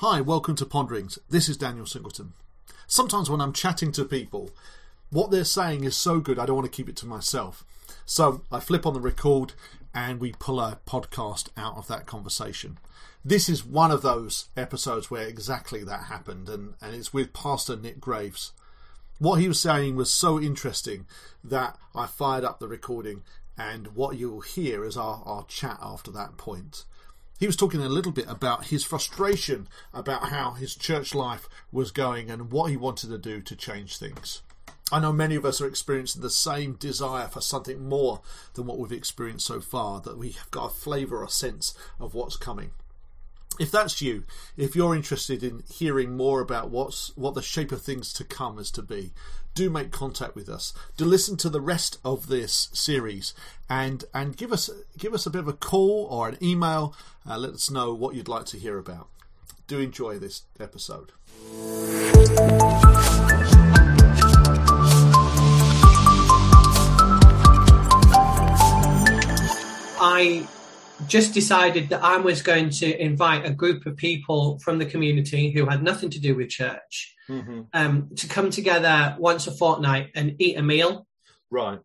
Hi, welcome to Ponderings. This is Daniel Singleton. Sometimes when I'm chatting to people, what they're saying is so good I don't want to keep it to myself. So I flip on the record and we pull a podcast out of that conversation. This is one of those episodes where exactly that happened, and, and it's with Pastor Nick Graves. What he was saying was so interesting that I fired up the recording, and what you'll hear is our, our chat after that point. He was talking a little bit about his frustration about how his church life was going and what he wanted to do to change things. I know many of us are experiencing the same desire for something more than what we've experienced so far, that we have got a flavour or sense of what's coming. If that's you, if you're interested in hearing more about what's what the shape of things to come is to be, do make contact with us. Do listen to the rest of this series and and give us give us a bit of a call or an email. Uh, let us know what you'd like to hear about. Do enjoy this episode. I just decided that I was going to invite a group of people from the community who had nothing to do with church Mm-hmm. um, to come together once a fortnight and eat a meal. Right.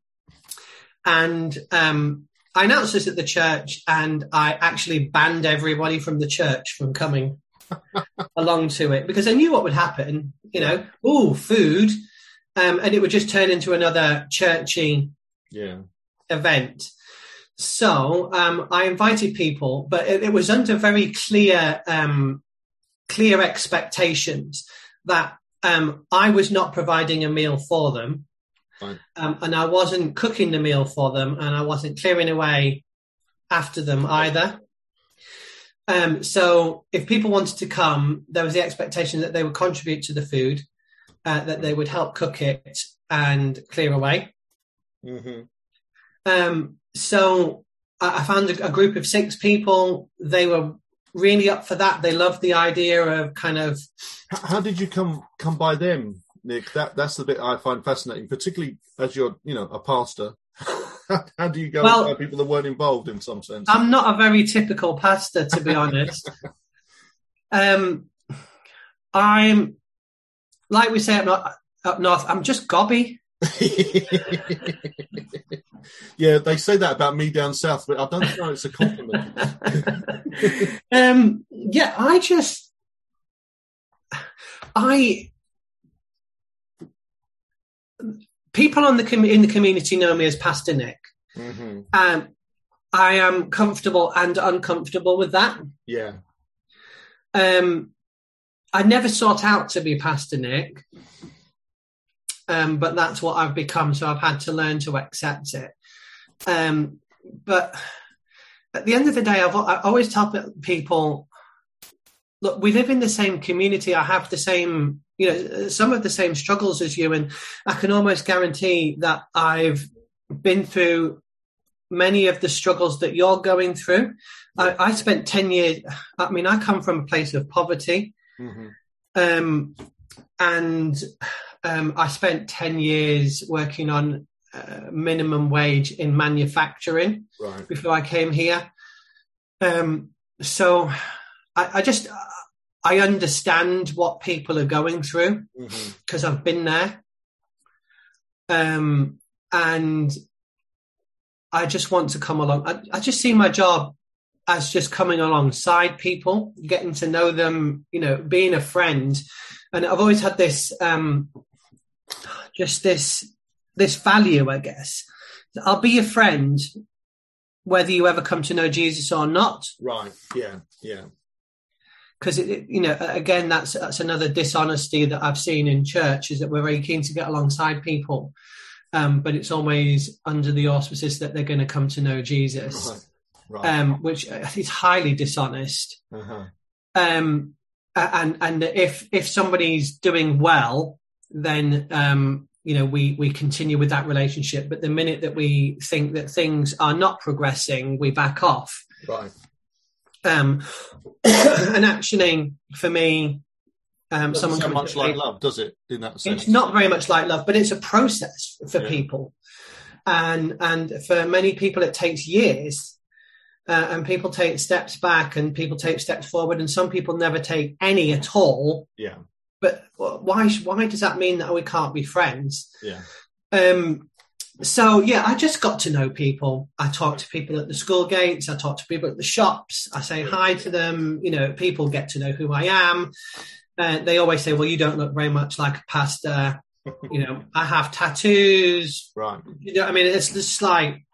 And um, I announced this at the church, and I actually banned everybody from the church from coming along to it because I knew what would happen. You know, oh, food, um, and it would just turn into another churchy Yeah. event. So um, I invited people, but it, it was under very clear, um, clear expectations that um, I was not providing a meal for them, um, and I wasn't cooking the meal for them, and I wasn't clearing away after them either. Um, so if people wanted to come, there was the expectation that they would contribute to the food, uh, that they would help cook it and clear away. Mm-hmm. Um, so I, found a, a group of six people. They were really up for that. They loved the idea of kind of How did you come come by them, Nick? That that's the bit I find fascinating, particularly as you're you know a pastor. How do you go Well- by people that weren't involved in some sense? I'm not a very typical pastor, to be honest. Um, I'm like we say up north, up north. I'm just gobby. yeah, they say that about me down south, but I don't know it's a compliment. um, yeah, I just, I, people on the com- in the community know me as Pastor Nick. hmm Um, I am comfortable and uncomfortable with that. Yeah, Um, I never sought out to be Pastor Nick, um, but that's what I've become. So I've had to learn to accept it. Um, but at the end of the day, I've I always tell people, look, we live in the same community. I have the same, you know, some of the same struggles as you, and I can almost guarantee that I've been through many of the struggles that you're going through. I, I spent 10 years, I mean, I come from a place of poverty. hmm Um, and um, I spent 10 years working on uh, minimum wage in manufacturing right. before I came here. Um, so I, I just, I understand what people are going through because I've been there. Um, and I just want to come along. I, I just see my job as just coming alongside people, getting to know them, you know, being a friend. And I've always had this, um, just this, this value, I guess. I'll be a friend whether you ever come to know Jesus or not. Right. Yeah. Yeah. because you know again that's that's another dishonesty that I've seen in church is that we're very keen to get alongside people, um, but it's always under the auspices that they're going to come to know Jesus, Right. Right. um, which is highly dishonest. uh-huh. Um, and and if if somebody's doing well, then um, you know we we continue with that relationship. But the minute that we think that things are not progressing, we back off Right. um, and actioning for me, um, someone sound much like love, does it? In that sense, It's not very much like love, but it's a process for Yeah. people, and and for many people it takes years. uh, and people take steps back and people take steps forward and some people never take any at all Yeah. But why why does that mean that we can't be friends? Yeah. um so yeah i just got to know people. I talk to people at the school gates. I talk to people at the shops. I say hi to them. You know people get to know who i am. Uh, they always say well you don't look very much like a pastor. You know i have tattoos. Right. you know i mean it's just like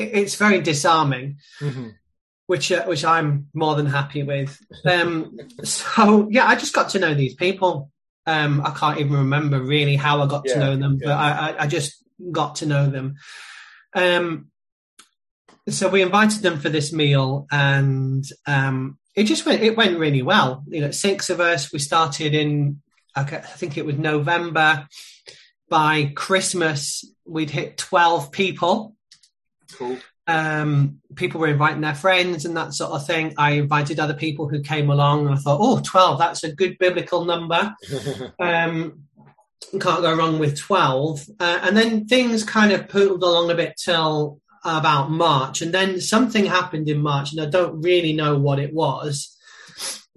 it- it's very disarming. Hmm which uh, which I'm more than happy with. Um, so yeah, I just got to know these people. Um, I can't even remember really how I got Yeah, to know them, but yeah. I, I, I just got to know them. Um, so we invited them for this meal, and um, it just went it went really well. You know, six of us. We started in I think it was November. By Christmas, we'd hit twelve people Cool. Um, people were inviting their friends and that sort of thing. I invited other people who came along and I thought, oh, 12, that's a good biblical number. Um, can't go wrong with 12. Uh, and then things kind of poodled along a bit till about March. And then something happened in March and I don't really know what it was.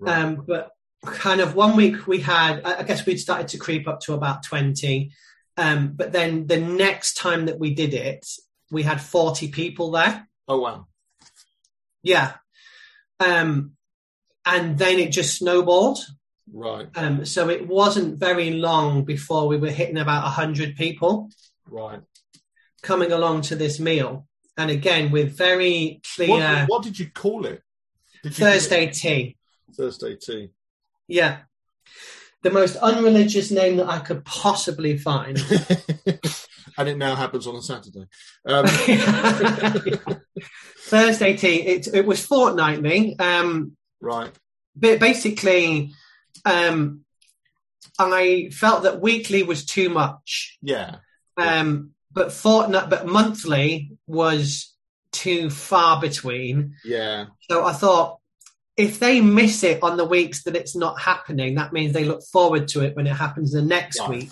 Um, but kind of one week we had, I I guess we'd started to creep up to about 20. Um, but then the next time that we did it, we had 40 people there. oh wow. Yeah. Um, and then it just snowballed. Right. Um, so it wasn't very long before we were hitting about 100 people Right. coming along to this meal. And again, with very clear What, what did you call it? You Thursday tea. Thursday tea. Yeah. The most unreligious name that I could possibly find. and it now happens on a Saturday. Um, Thursday tea. It, it was fortnightly. Um, right. but basically, um, I felt that weekly was too much. Yeah. Um, but fortnight, but monthly was too far between. Yeah. So I thought if they miss it on the weeks that it's not happening, that means they look forward to it when it happens the next Right. week.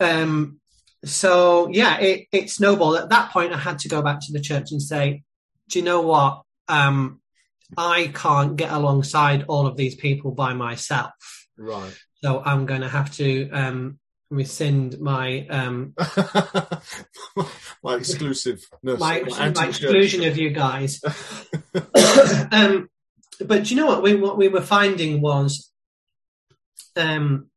Um, so yeah, it, it snowballed. At that point, I had to go back to the church and say, "Do you know what? Um, I can't get alongside all of these people by myself. Right. So I'm going to have to um, rescind my um, my exclusive. No, my, my my exclusion of you guys. um, but do you know what we what we were finding was um,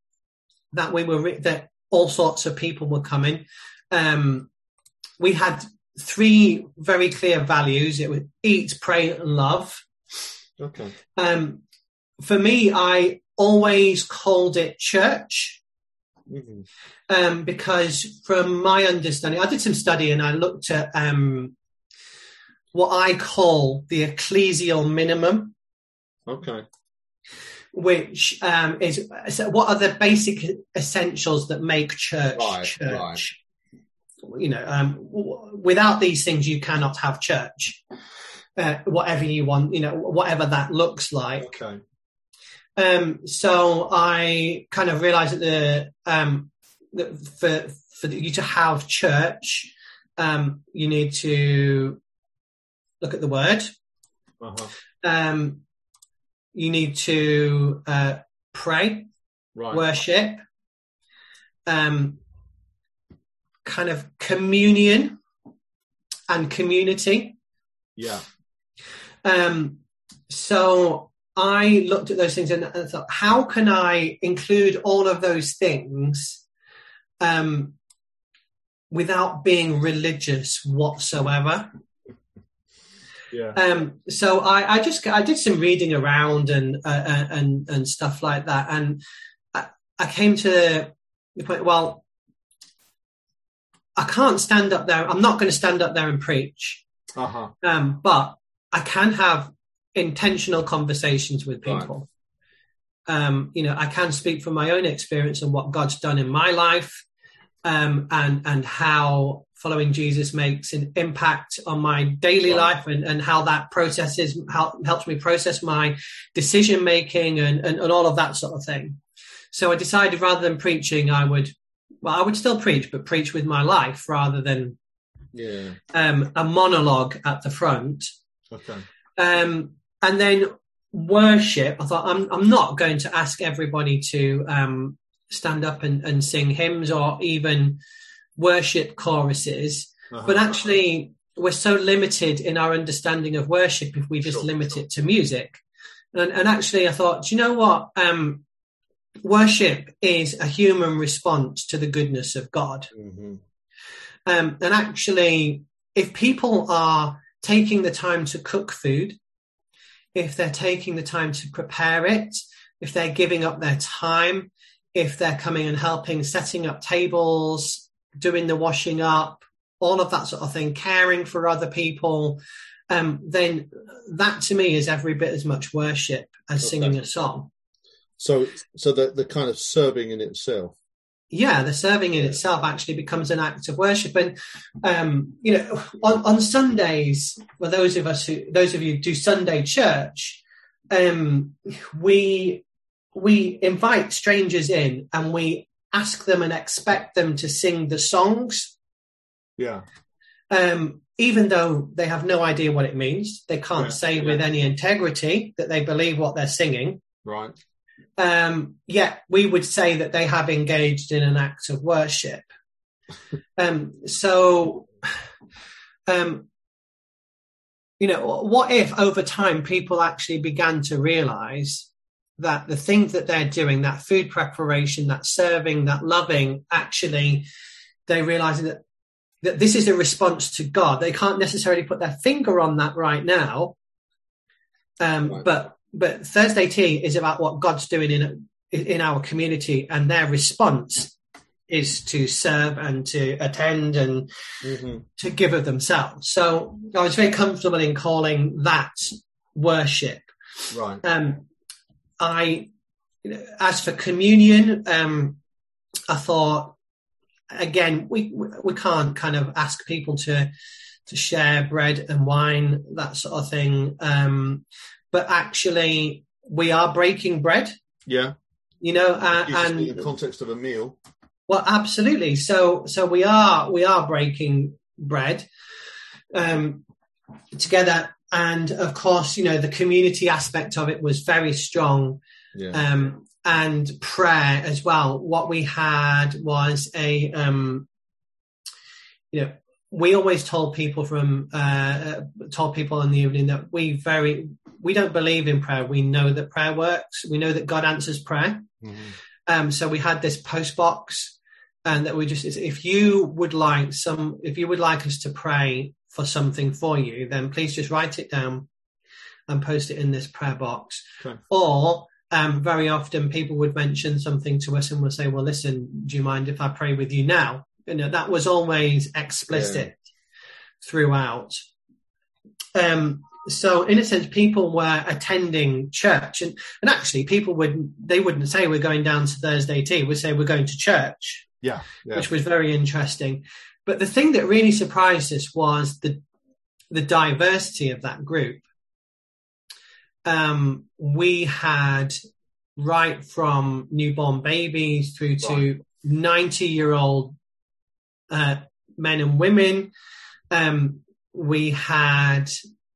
that we were re- that all sorts of people were coming. Um, we had three very clear values. It was eat, pray, and love. Okay. Um, for me, I always called it church hmm um, because, from my understanding, I did some study and I looked at um, what I call the ecclesial minimum, Okay. Which um, is so what are the basic essentials that make church Right, church. You know, um, w- without these things, you cannot have church. Uh, whatever you want, you know, whatever that looks like. Okay. Um, so I kind of realised that the um, that for for you to have church, um, you need to look at the word. Uh-huh. Um, you need to uh, pray, Right. worship, um, kind of communion and community. Yeah. Um, so I looked at those things and, and thought, how can I include all of those things um, without being religious whatsoever? Yeah. Um, so I, I just I did some reading around and uh, uh, and and stuff like that, and I, I came to the point. Well, I can't stand up there. I'm not going to stand up there and preach. Uh-huh. Um, but I can have intentional conversations with Right. people. Um, you know, I can speak from my own experience and what God's done in my life, um, and and how following Jesus makes an impact on my daily Right. life, and, and how that processes how helps me process my decision making and, and and all of that sort of thing. So I decided rather than preaching, I would well, I would still preach, but preach with my life rather than Yeah. um, a monologue at the front. Okay. Um, and then worship, I thought I'm I'm not going to ask everybody to um, stand up and, and sing hymns or even worship choruses, Uh-huh. but actually we're so limited in our understanding of worship if we just Sure, limit sure. it to music. And, and actually, I thought, do you know what? Um, worship is a human response to the goodness of God. hmm Um, and actually, if people are taking the time to cook food, if they're taking the time to prepare it, if they're giving up their time, if they're coming and helping setting up tables, doing the washing up, all of that sort of thing, caring for other people, um, then that to me is every bit as much worship as Okay. singing a song. So, so the the kind of serving in itself. yeah, the serving in itself actually becomes an act of worship. And um, you know, on, on Sundays, well, those of us who, those of you who do Sunday church, um, we we invite strangers in and we ask them and expect them to sing the songs, Yeah. um, even though they have no idea what it means. They can't Yeah, say yeah. with any integrity that they believe what they're singing. Right. um, yet we would say that they have engaged in an act of worship. um, so, um, you know, what if over time people actually began to realize that the things that they're doing, that food preparation, that serving, that loving, actually, they realize that that this is a response to God. They can't necessarily put their finger on that right now, um, Right. but but Thursday tea is about what God's doing in in our community, and their response is to serve and to attend and hmm to give of themselves. So I was very comfortable in calling that worship. Right. Um, I, you know, as for communion, um, I thought again we we can't kind of ask people to to share bread and wine that sort of thing, um, but actually we are breaking bread. Yeah. You know, uh, You and in the context of a meal. well, absolutely. So, so we are we are breaking bread um, together, and of course, you know, the community aspect of it was very strong, Yeah. um, and prayer as well. What we had was a, um, you know, we always told people from uh, uh, told people in the evening that we very we don't believe in prayer. We know that prayer works. We know that God answers prayer. Mhm. Um, so we had this post box, and that we just if you would like some, if you would like us to pray for something for you, then please just write it down and post it in this prayer box. Okay. Or um, very often people would mention something to us and we'll say, "Well, listen, do you mind if I pray with you now?" You know, that was always explicit throughout. Um, so in a sense, people were attending church, and, and actually, people would they wouldn't say we're going down to Thursday tea; we'd say we're going to church, Yeah. Yeah. which was very interesting. But the thing that really surprised us was the the diversity of that group. Um, we had right from newborn babies through to ninety year old uh, men and women. Um, we had,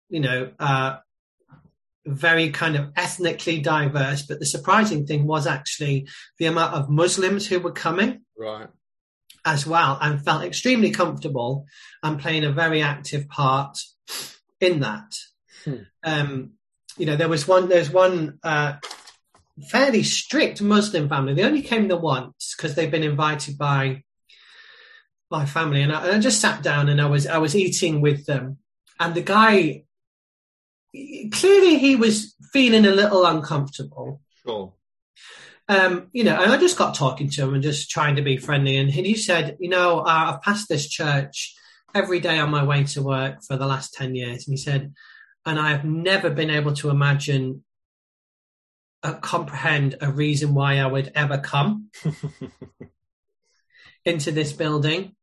you know, uh, very kind of ethnically diverse, but the surprising thing was actually the amount of Muslims who were coming Right. As well and felt extremely comfortable and playing a very active part in that. Hmm. Um, you know, there was one, there's one, uh, fairly strict Muslim family. They only came the once because they've been invited by my family, and I, and I just sat down and I was I was eating with them, and the guy clearly he was feeling a little uncomfortable. Sure. Um, you know, and I just got talking to him and just trying to be friendly. And he said, you know, uh, I've passed this church every day on my way to work for the last 10 years. And he said, and I have never been able to imagine, uh, comprehend a reason why I would ever come into this building.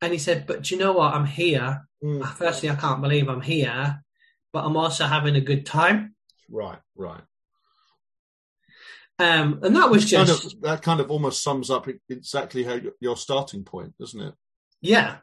And he said, but do you know what? I'm here. Mm. Firstly, I can't believe I'm here, but I'm also having a good time. Right. Right. Um, and that was Kind just, of, that kind of almost sums up exactly how your- starting point, doesn't it? yeah,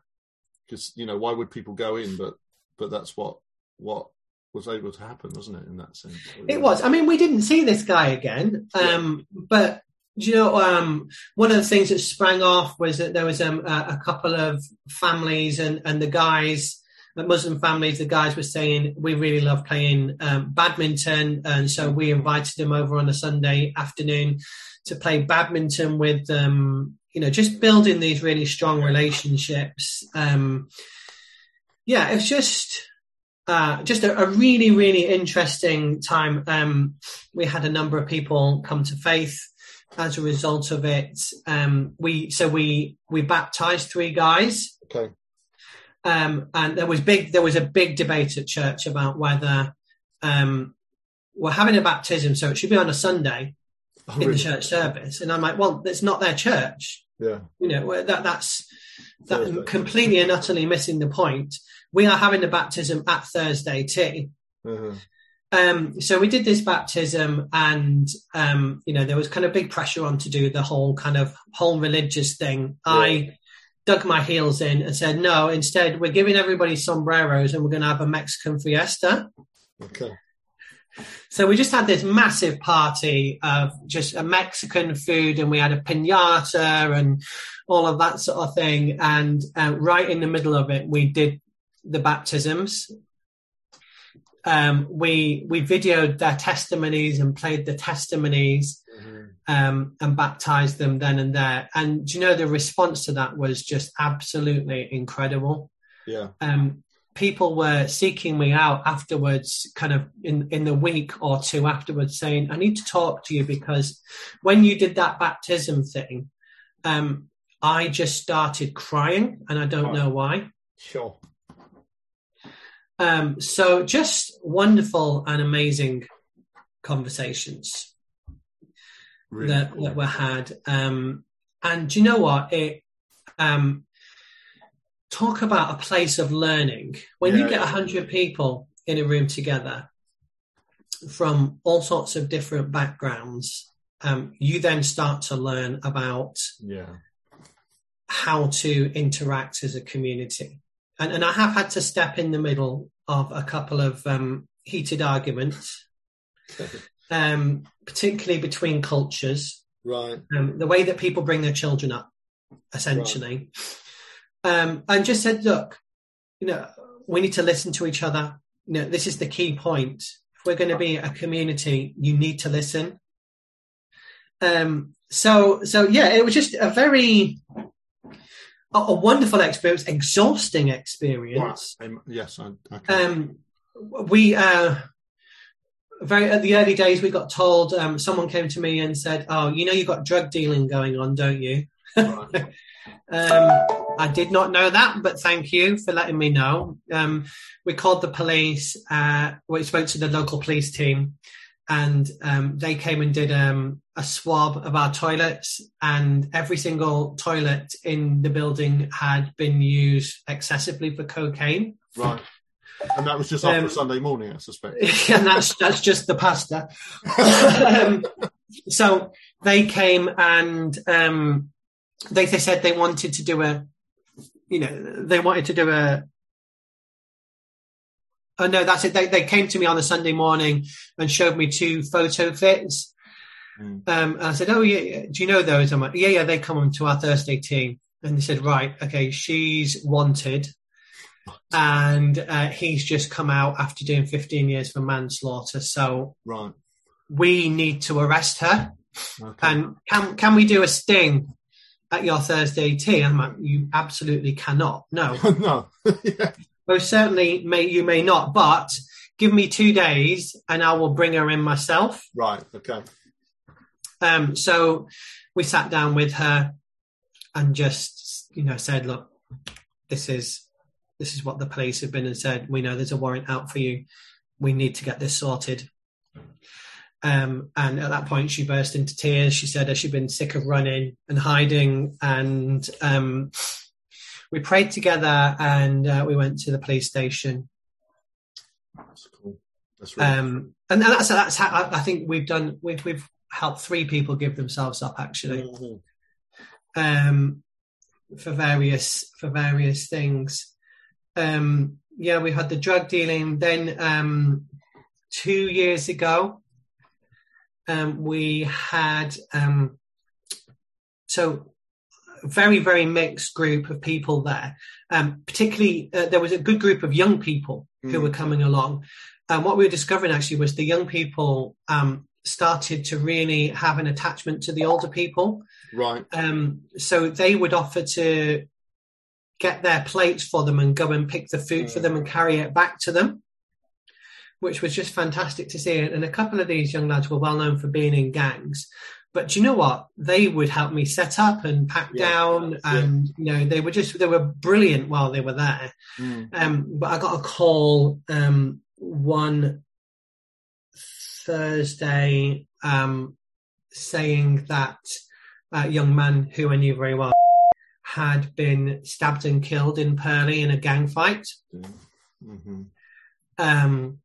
Because you know why would people go in? But but that's what what was able to happen, wasn't it? In that sense, It was. I mean, we didn't see this guy again, um, but do you know, um, one of the things that sprang off was that there was um, a, a couple of families and, and the guys, Muslim families, the guys were saying, we really love playing um, badminton. And so we invited them over on a Sunday afternoon to play badminton with them, you know, just building these really strong relationships. Um, yeah, it's just, uh, just a, a, really, really interesting time. Um, we had a number of people come to faith as a result of it. Um, we so we we baptized three guys. Okay. Um, and there was big there was a big debate at church about whether um, we're having a baptism, so it should be on a Sunday oh, in really? the church service. And I'm like, well, it's not their church. Yeah. You know that that's that completely and utterly missing the point. We are having the baptism at Thursday tea. Mm-hmm. Um, so we did this baptism, and um, you know there was kind of big pressure on to do the whole kind of whole religious thing. Yeah. I dug my heels in and said, no, instead we're giving everybody sombreros, and we're going to have a Mexican fiesta. Okay. So we just had this massive party of just a Mexican food, and we had a pinata and all of that sort of thing. And uh, right in the middle of it, we did the baptisms um, we we videoed their testimonies and played the testimonies. Um, and baptized them then and there. And you know the response to that was just absolutely incredible. Yeah. Um, people were seeking me out afterwards, kind of in in the week or two afterwards, saying, "I need to talk to you because when you did that baptism thing." Um, I just started crying, and I don't oh. know why. Sure. Um, so just wonderful and amazing conversations really that, cool. that were had. Um, and do you know what? It um, talk about a place of learning. When yeah, you get a hundred people in a room together from all sorts of different backgrounds, um, you then start to learn about yeah. how to interact as a community and, and I have had to step in the middle of a couple of um, heated arguments, um, particularly between cultures. Right. Um, the way that people bring their children up, essentially. Right. Um, and just said, look, you know, we need to listen to each other. You know, this is the key point. If we're going to be a community, you need to listen. Um, so, so yeah, it was just a very a, a wonderful experience, exhausting experience. Yes, I, um, we uh, very at the early days we got told um, someone came to me and said, "Oh, you know you've got drug dealing going on, don't you?" Um, I did not know that, but thank you for letting me know. Um, we called the police. Uh, we spoke to the local police team, and um, they came and did um, a swab of our toilets, and every single toilet in the building had been used excessively for cocaine. Right. And that was just after um, Sunday morning, I suspect. and that's that's just the pastor. um, so they came and um, they they said they wanted to do a, you know, they wanted to do a Oh no, that's it. They, they came to me on a Sunday morning and showed me two photo fits. Mm. Um, and I said, "Oh yeah, do you know those?" I'm like, "Yeah, yeah, they come on to our Thursday team." And they said, "Right, okay, she's wanted, and uh, he's just come out after doing 15 years for manslaughter. So right, we need to arrest her. Okay. And can can we do a sting at your Thursday tea?" I'm like, "You absolutely cannot. No, no." yeah. Most certainly, may you may not, but give me two days and I will bring her in myself. Right. Okay. Um, so we sat down with her and just, you know, said, look, this is this is what the police have been and said. We know there's a warrant out for you. We need to get this sorted. Um, and at that point, she burst into tears. She said, "Has she been sick of running and hiding?" And um, we prayed together and uh, we went to the police station. That's cool. That's really um, cool. and that's that's how I, I think we've done. We've we've helped three people give themselves up actually, mm-hmm. um, for various for various things. Um, yeah, we had the drug dealing. Then um, two years ago, um, we had um, so very very mixed group of people there. Um, particularly, uh, there was a good group of young people who Mm. were coming along. And what we were discovering actually was the young people um, started to really have an attachment to the older people. Right. Um, so they would offer to get their plates for them and go and pick the food for them and carry it back to them, which was just fantastic to see. And a couple of these young lads were well known for being in gangs. But do you know what? They would help me set up and pack Yeah. down, and you know they were just they were brilliant while they were there. Mm. Um, but I got a call um, one Thursday um, saying that a young man who I knew very well had been stabbed and killed in Purley in a gang fight. hmm Um,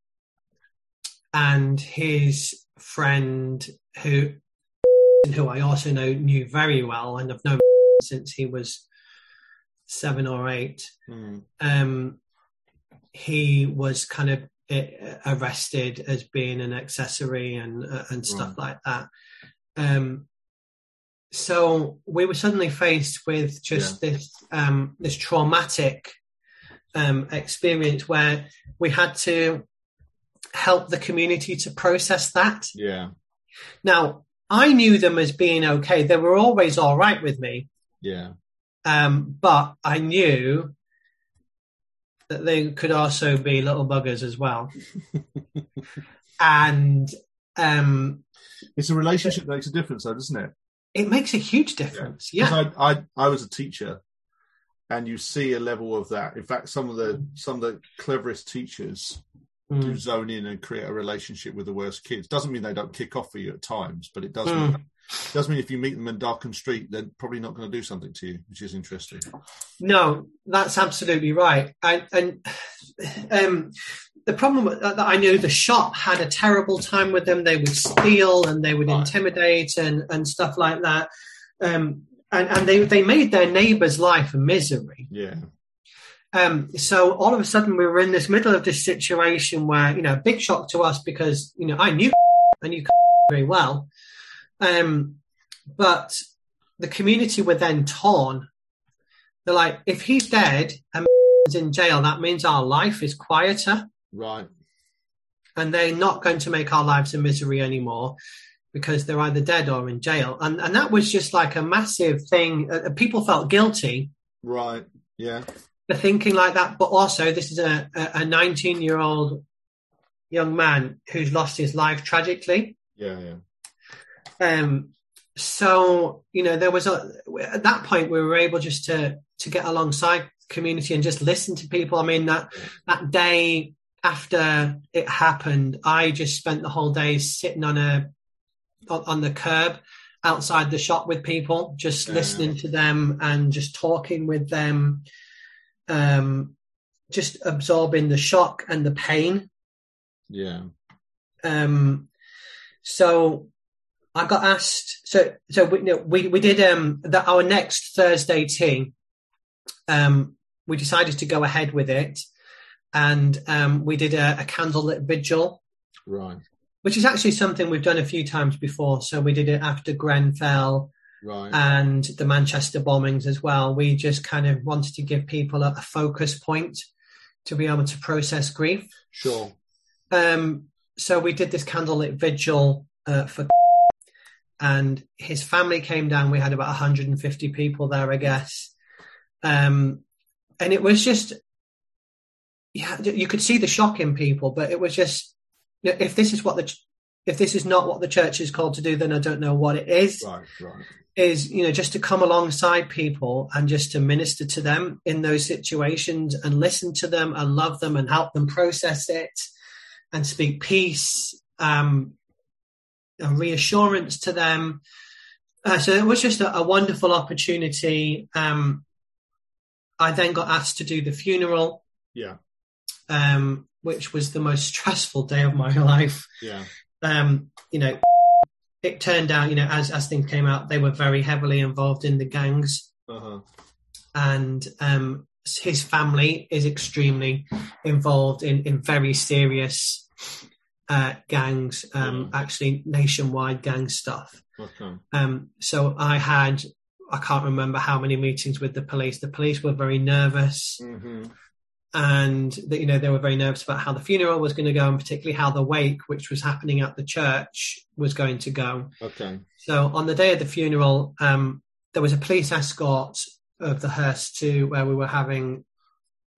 and his friend, who who I also know knew very well, and I've known since he was seven or eight. Mm. um, he was kind of arrested as being an accessory and uh, and stuff like that. Um, so we were suddenly faced with just this um, this traumatic um, experience where we had to help the community to process that. Yeah. Now I knew them as being okay; they were always all right with me. Yeah. Um, but I knew that they could also be little buggers as well. and um, It's a relationship that makes a difference, though, doesn't it? It makes a huge difference. Yeah. 'Cause I, I, I was a teacher, and you see a level of that. In fact, some of the some of the cleverest teachers do Mm. zone in and create a relationship with the worst kids. Doesn't mean they don't kick off for you at times, but it does Mm. mean does mean if you meet them in Darkham Street, they're probably not going to do something to you, which is interesting. No, that's absolutely right. I, and um, the problem that I knew the shop had a terrible time with them. They would steal and they would Right. intimidate and, and stuff like that. Um, and, and they, they made their neighbor's life a misery. Yeah. Um, so all of a sudden we were in this middle of this situation where, you know, big shock to us because, you know, I knew I knew very well. Um, but the community were then torn. They're like, if he's dead and is in jail, that means our life is quieter Right. and they're not going to make our lives a misery anymore because they're either dead or in jail. And, and that was just like a massive thing. Uh, people felt guilty Right. Yeah. for thinking like that, but also this is a, a 19 year old young man who's lost his life tragically. Yeah. Yeah. Um, so you know, there was a at that point we were able just to to get alongside community and just listen to people. I mean that that day after it happened, I just spent the whole day sitting on a on, on the curb outside the shop with people, just Yeah. listening to them and just talking with them, um, just absorbing the shock and the pain. Yeah. Um, so I got asked. So so we you know, we, we did um that our next Thursday tea. Um, we decided to go ahead with it, and um, we did a, a candlelit vigil, Right. which is actually something we've done a few times before. So we did it after Grenfell Right. and the Manchester bombings as well. We just kind of wanted to give people a, a focus point to be able to process grief. sure. Um, so we did this candlelit vigil uh, for, and his family came down. We had about 150 people there, I guess. Um, and it was just, yeah, you could see the shock in people, but it was just, if this is what the, if this is not what the church is called to do, then I don't know what it is Right. Right. is you know just to come alongside people and just to minister to them in those situations and listen to them and love them and help them process it and speak peace um, and reassurance to them uh, so it was just a, a wonderful opportunity um, i then got asked to do the funeral Yeah. Um, which was the most stressful day of my life Yeah. um, you know, it turned out, you know, as as things came out, they were very heavily involved in the gangs, Uh huh. and um, his family is extremely involved in in very serious uh, gangs, um, actually nationwide gang stuff. Okay. Um, so I had, I can't remember how many meetings with the police. The police were very nervous, hmm and that you know they were very nervous about how the funeral was going to go, and particularly how the wake, which was happening at the church, was going to go. Okay. So on the day of the funeral, um, there was a police escort of the hearse to where we were having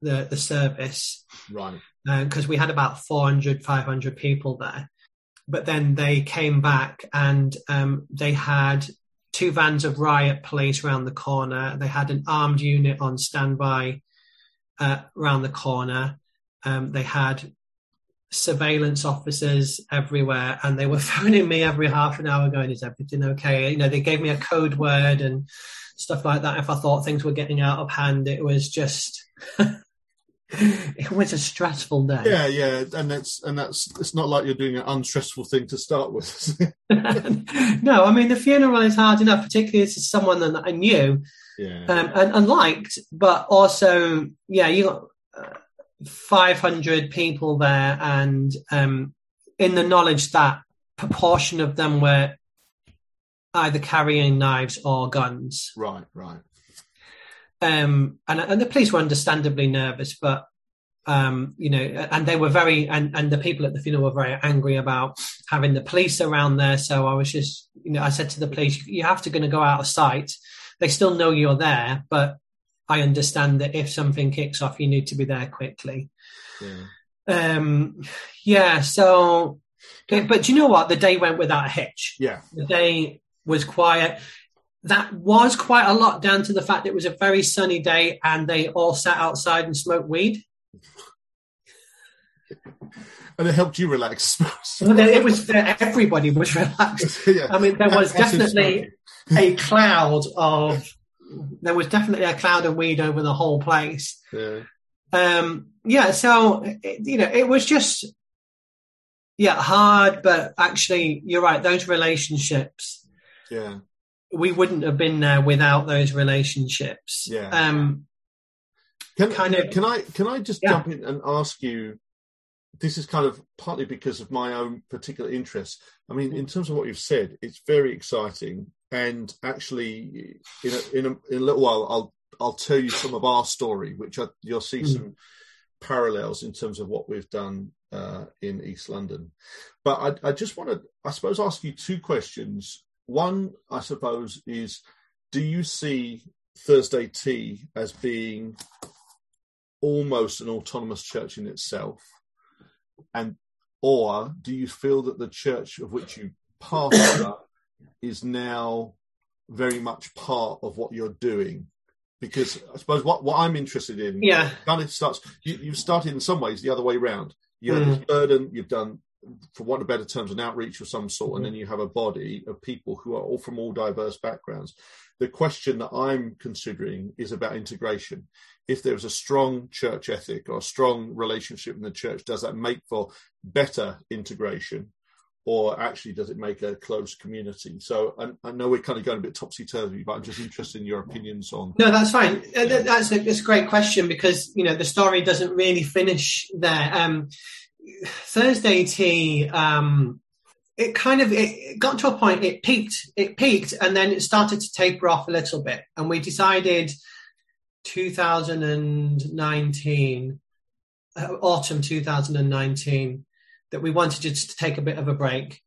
the the service Right. because we had about 400 500 people there but then they came back and um, they had two vans of riot police around the corner they had an armed unit on standby uh, around the corner. Um, they had surveillance officers everywhere and they were phoning me every half an hour going is everything okay? You know they gave me a code word and stuff like that. If i thought things were getting out of hand it was just it was a stressful day Yeah, yeah, and that's and that's it's not like you're doing an unstressful thing to start with. no, I mean the funeral is hard enough, particularly as someone that I knew yeah. um, and, and liked, but also, yeah, you got uh, 500 people there, and um, in the knowledge that proportion of them were either carrying knives or guns, right, right. Um, and and the police were understandably nervous, but. Um, you know, and they were very, and, and the people at the funeral were very angry about having the police around there. So I was just, you know, I said to the police, you have to going to go out of sight. They still know you're there, but I understand that if something kicks off, you need to be there quickly. Yeah. Um, yeah. So, but do you know what? The day went without a hitch. Yeah. The day was quiet. That was quite a lot down to the fact it was a very sunny day and they all sat outside and smoked weed. And it helped you relax. It was everybody was relaxed. yeah. I mean, there was definitely a cloud of there was definitely a cloud of weed over the whole place. smoking. Um, yeah, so you know, it was just yeah hard, but actually, you're right. Those relationships, Yeah. We wouldn't have been there without those relationships. Yeah. Um, Can, kind of- can I can I just Yeah. jump in and ask you? This is kind of partly because of my own particular interest. I mean, in terms of what you've said, it's very exciting, and actually, in a, in a, in a little while, I'll I'll tell you some of our story, which I, you'll see Mm. some parallels in terms of what we've done uh, in East London. But I, I just want to, I suppose, ask you two questions. One, I suppose, is do you see Thursday Tea as being almost an autonomous church in itself? And or do you feel that the church of which you pastor is now very much part of what you're doing? Because I suppose what, what I'm interested in yeah, kind of starts you, you've started in some ways the other way round. You have this mm. burden, you've done for want of better terms, an outreach of some sort, and then you have a body of people who are all from all diverse backgrounds. The question that I'm considering is about integration. If there's a strong church ethic or a strong relationship in the church, does that make for better integration? Or actually, does it make a close community? So I, I know we're kind of going a bit topsy turvy, but I'm just interested in your opinions on. No, that's fine. Uh, th- That's a, that's a great question because you know the story doesn't really finish there. Um, Thursday tea, um, it kind of it got to a point. It peaked. It peaked, and then it started to taper off a little bit. And we decided 2019, uh, autumn 2019, that we wanted just to take a bit of a break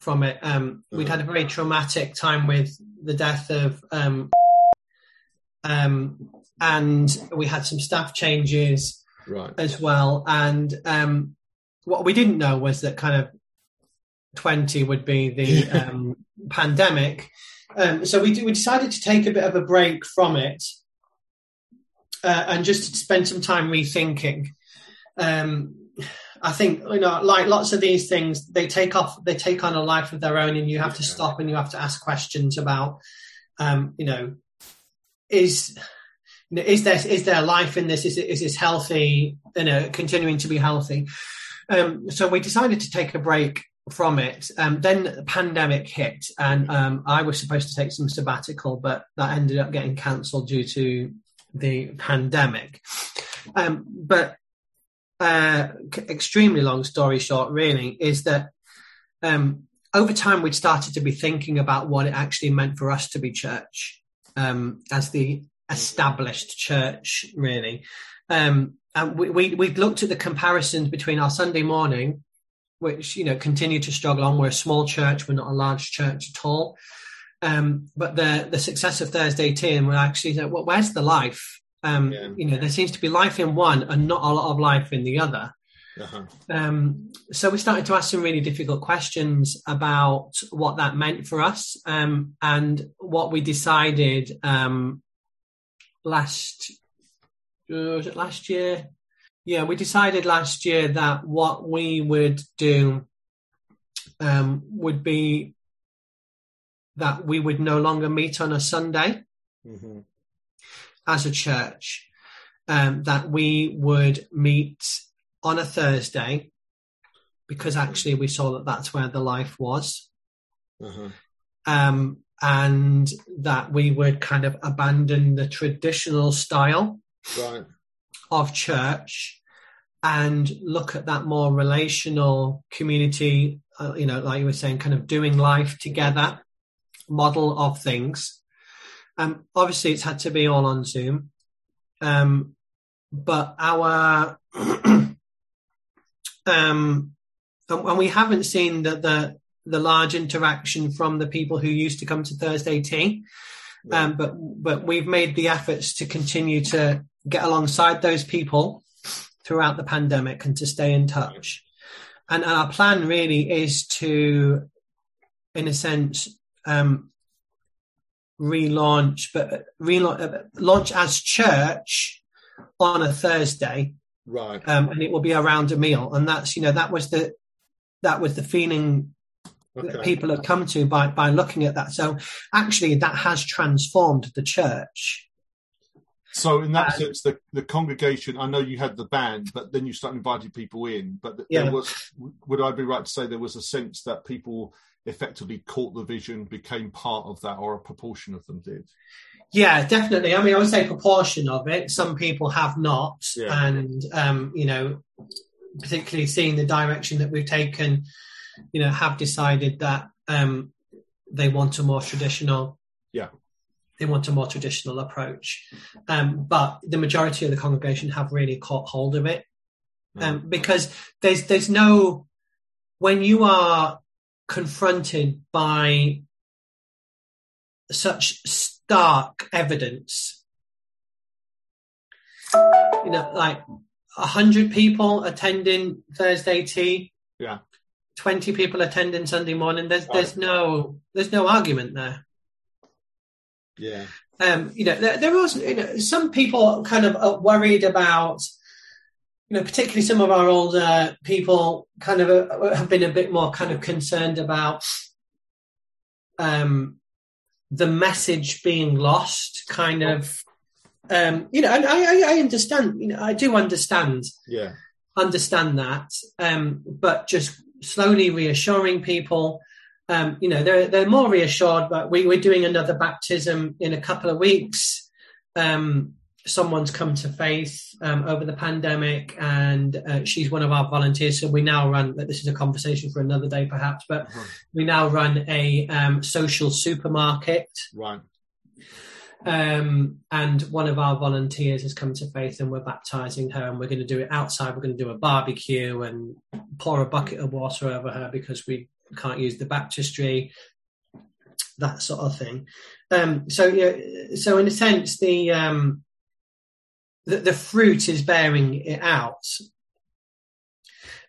from it. Um, we'd had a very traumatic time with the death of um, um, and we had some staff changes Right. as well. And um, what we didn't know was that kind of 20 would be the um, pandemic. Um, so we, we decided to take a bit of a break from it uh, and just spend some time rethinking. Um, I think you know, like lots of these things, they take off, they take on a life of their own, and you have to stop and you have to ask questions about, um, you know, is you know, is there is there life in this? Is it is this healthy? You know, continuing to be healthy. Um, so we decided to take a break from it. Um, then the pandemic hit, and um, I was supposed to take some sabbatical, but that ended up getting cancelled due to the pandemic. Um, but uh, extremely long story short, really, is that um, over time we'd started to be thinking about what it actually meant for us to be church um, as the established church, really. Um, and we, we, we looked at the comparisons between our Sunday morning, which, you know, continue to struggle on. We're a small church. We're not a large church at all. Um, but the, the success of Thursday tea, and we're actually, well, where's the life? Um, yeah. You know, there seems to be life in one and not a lot of life in the other. Uh-huh. Um, so we started to ask some really difficult questions about what that meant for us, um, and what we decided um, last uh, was it last year? Yeah, we decided last year that what we would do um, would be that we would no longer meet on a Sunday mm-hmm. as a church, um, that we would meet on a Thursday because actually we saw that that's where the life was. Mm-hmm. Um, and that we would kind of abandon the traditional style right. of church and look at that more relational community, uh, you know, like you were saying, kind of doing life together model of things. Um, obviously, it's had to be all on Zoom, um, but our um, and we haven't seen that the the large interaction from the people who used to come to Thursday tea. Um, but but we've made the efforts to continue to get alongside those people throughout the pandemic and to stay in touch. And, our plan really is to, in a sense, um, relaunch, but relaunch uh, launch as church on a Thursday, right? Um, and it will be around a meal, and that's you know that was the that was the feeling okay. that people had come to by by looking at that. So actually, that has transformed the church. So in that sense, the, the congregation, I know you had the band, but then you started inviting people in. But yeah. there was, would I be right to say there was a sense that people effectively caught the vision, became part of that, or a proportion of them did? Yeah, definitely. I mean, I would say proportion of it. Some people have not, yeah. and um, you know, particularly seeing the direction that we've taken, you know, have decided that um, they want a more traditional. Yeah. They want a more traditional approach, um, but the majority of the congregation have really caught hold of it, um, because there's there's no when you are confronted by such stark evidence. You know, like a hundred people attending Thursday tea. Yeah. Twenty people attending Sunday morning. There's right. there's no there's no argument there. Yeah. Um, you know, there, there was you know, some people kind of are worried about you know, particularly some of our older people kind of uh, have been a bit more kind of concerned about um, the message being lost, kind of. Um, you know, and I, I, understand. You know, I do understand. Yeah. Understand that, um, but just slowly reassuring people. Um, you know, they're they're more reassured. But we, we're doing another baptism in a couple of weeks. Um, someone's come to faith um, over the pandemic, and uh, she's one of our volunteers. So we now run. This is a conversation for another day, perhaps, but we now run a um, social supermarket. Right. Um, and one of our volunteers has come to faith, and we're baptizing her, and we're going to do it outside. We're going to do a barbecue and pour a bucket of water over her because we can't use the baptistry, that sort of thing. Um, so, yeah, so in a sense, the um, the, the fruit is bearing it out.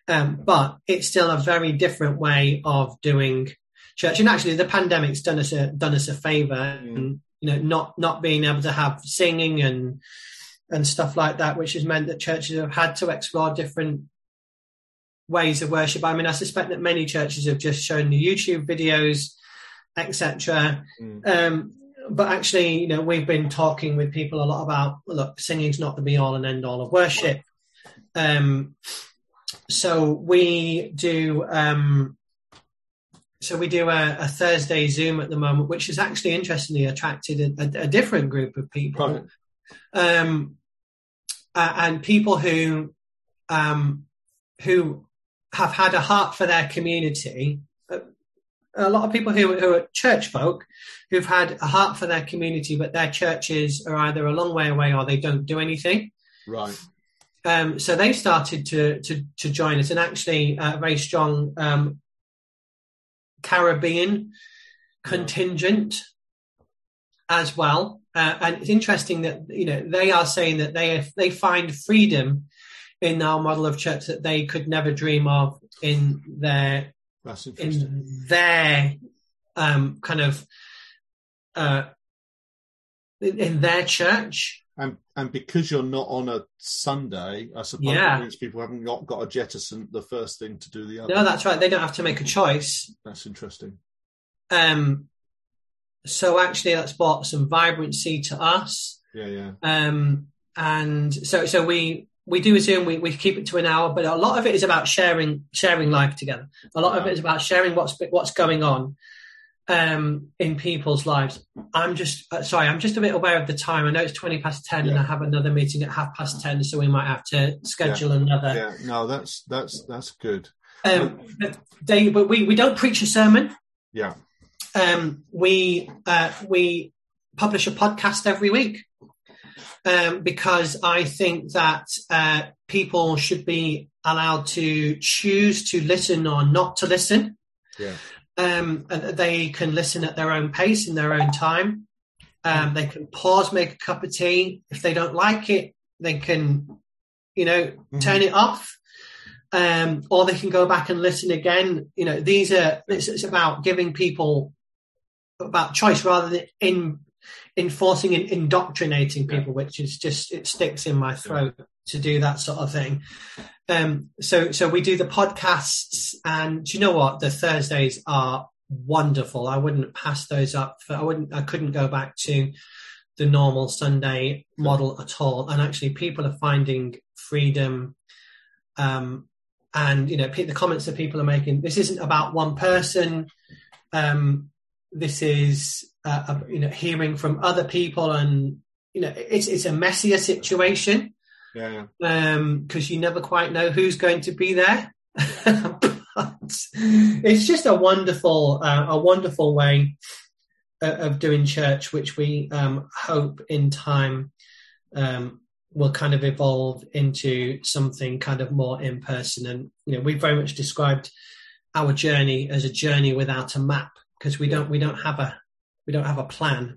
Um, but it's still a very different way of doing church. And actually, the pandemic's done us a done us a favour, mm. and you know, not not being able to have singing and and stuff like that, which has meant that churches have had to explore different ways of worship. I mean, I suspect that many churches have just shown the YouTube videos, etc. Mm. Um, but actually, you know, we've been talking with people a lot about look, singing's not the be all and end all of worship. Um, so we do, um, so we do a, a, Thursday Zoom at the moment, which has actually interestingly attracted a, a, a different group of people. Right. um, uh, and people who um, who have had a heart for their community. Uh, a lot of people who, who are church folk who've had a heart for their community, but their churches are either a long way away or they don't do anything. Right. Um, so they started to, to, to join us, and actually, a very strong um, Caribbean contingent as well. Uh, and it's interesting that you know they are saying that they they find freedom in our model of church that they could never dream of in their That's in their um, kind of uh, in, in their church. And and because you're not on a Sunday, I suppose Yeah. it means people haven't got, got a jettison the first thing to do the other. No, that's right. They don't have to make a choice. That's interesting. Um, so actually, that's brought some vibrancy to us. Yeah, yeah. Um, and so so we we do a Zoom. We, we keep it to an hour, but a lot of it is about sharing sharing life together. A lot of it is about sharing what's what's going on um, in people's lives. I'm just uh, sorry. I'm just a bit aware of the time. I know it's twenty past ten, and I have another meeting at half past ten, so we might have to schedule another. Yeah, no, that's that's that's good. Um, but they, but we we don't preach a sermon. Yeah, um, we uh, we publish a podcast every week um, because I think that uh, people should be allowed to choose to listen or not to listen. yeah, Um, they can listen at their own pace in their own time. Um, they can pause, make a cup of tea. If they don't like it, they can, you know, turn it off. Um, or they can go back and listen again. You know, these are, it's, it's about giving people about choice rather than in enforcing and indoctrinating people, which is just, it sticks in my throat to do that sort of thing. Um, so, so we do the podcasts and you know what? The Thursdays are wonderful. I wouldn't pass those up for, I wouldn't, I couldn't go back to the normal Sunday model at all. And actually people are finding freedom, um, and you know the comments that people are making this isn't about one person um this is uh, uh, you know hearing from other people and you know it's it's a messier situation. Yeah, um because you never quite know who's going to be there. But it's just a wonderful uh, a wonderful way of, of doing church which we um hope in time um will kind of evolve into something kind of more in person. And you know, we very much described our journey as a journey without a map because we don't we don't have a we don't have a plan.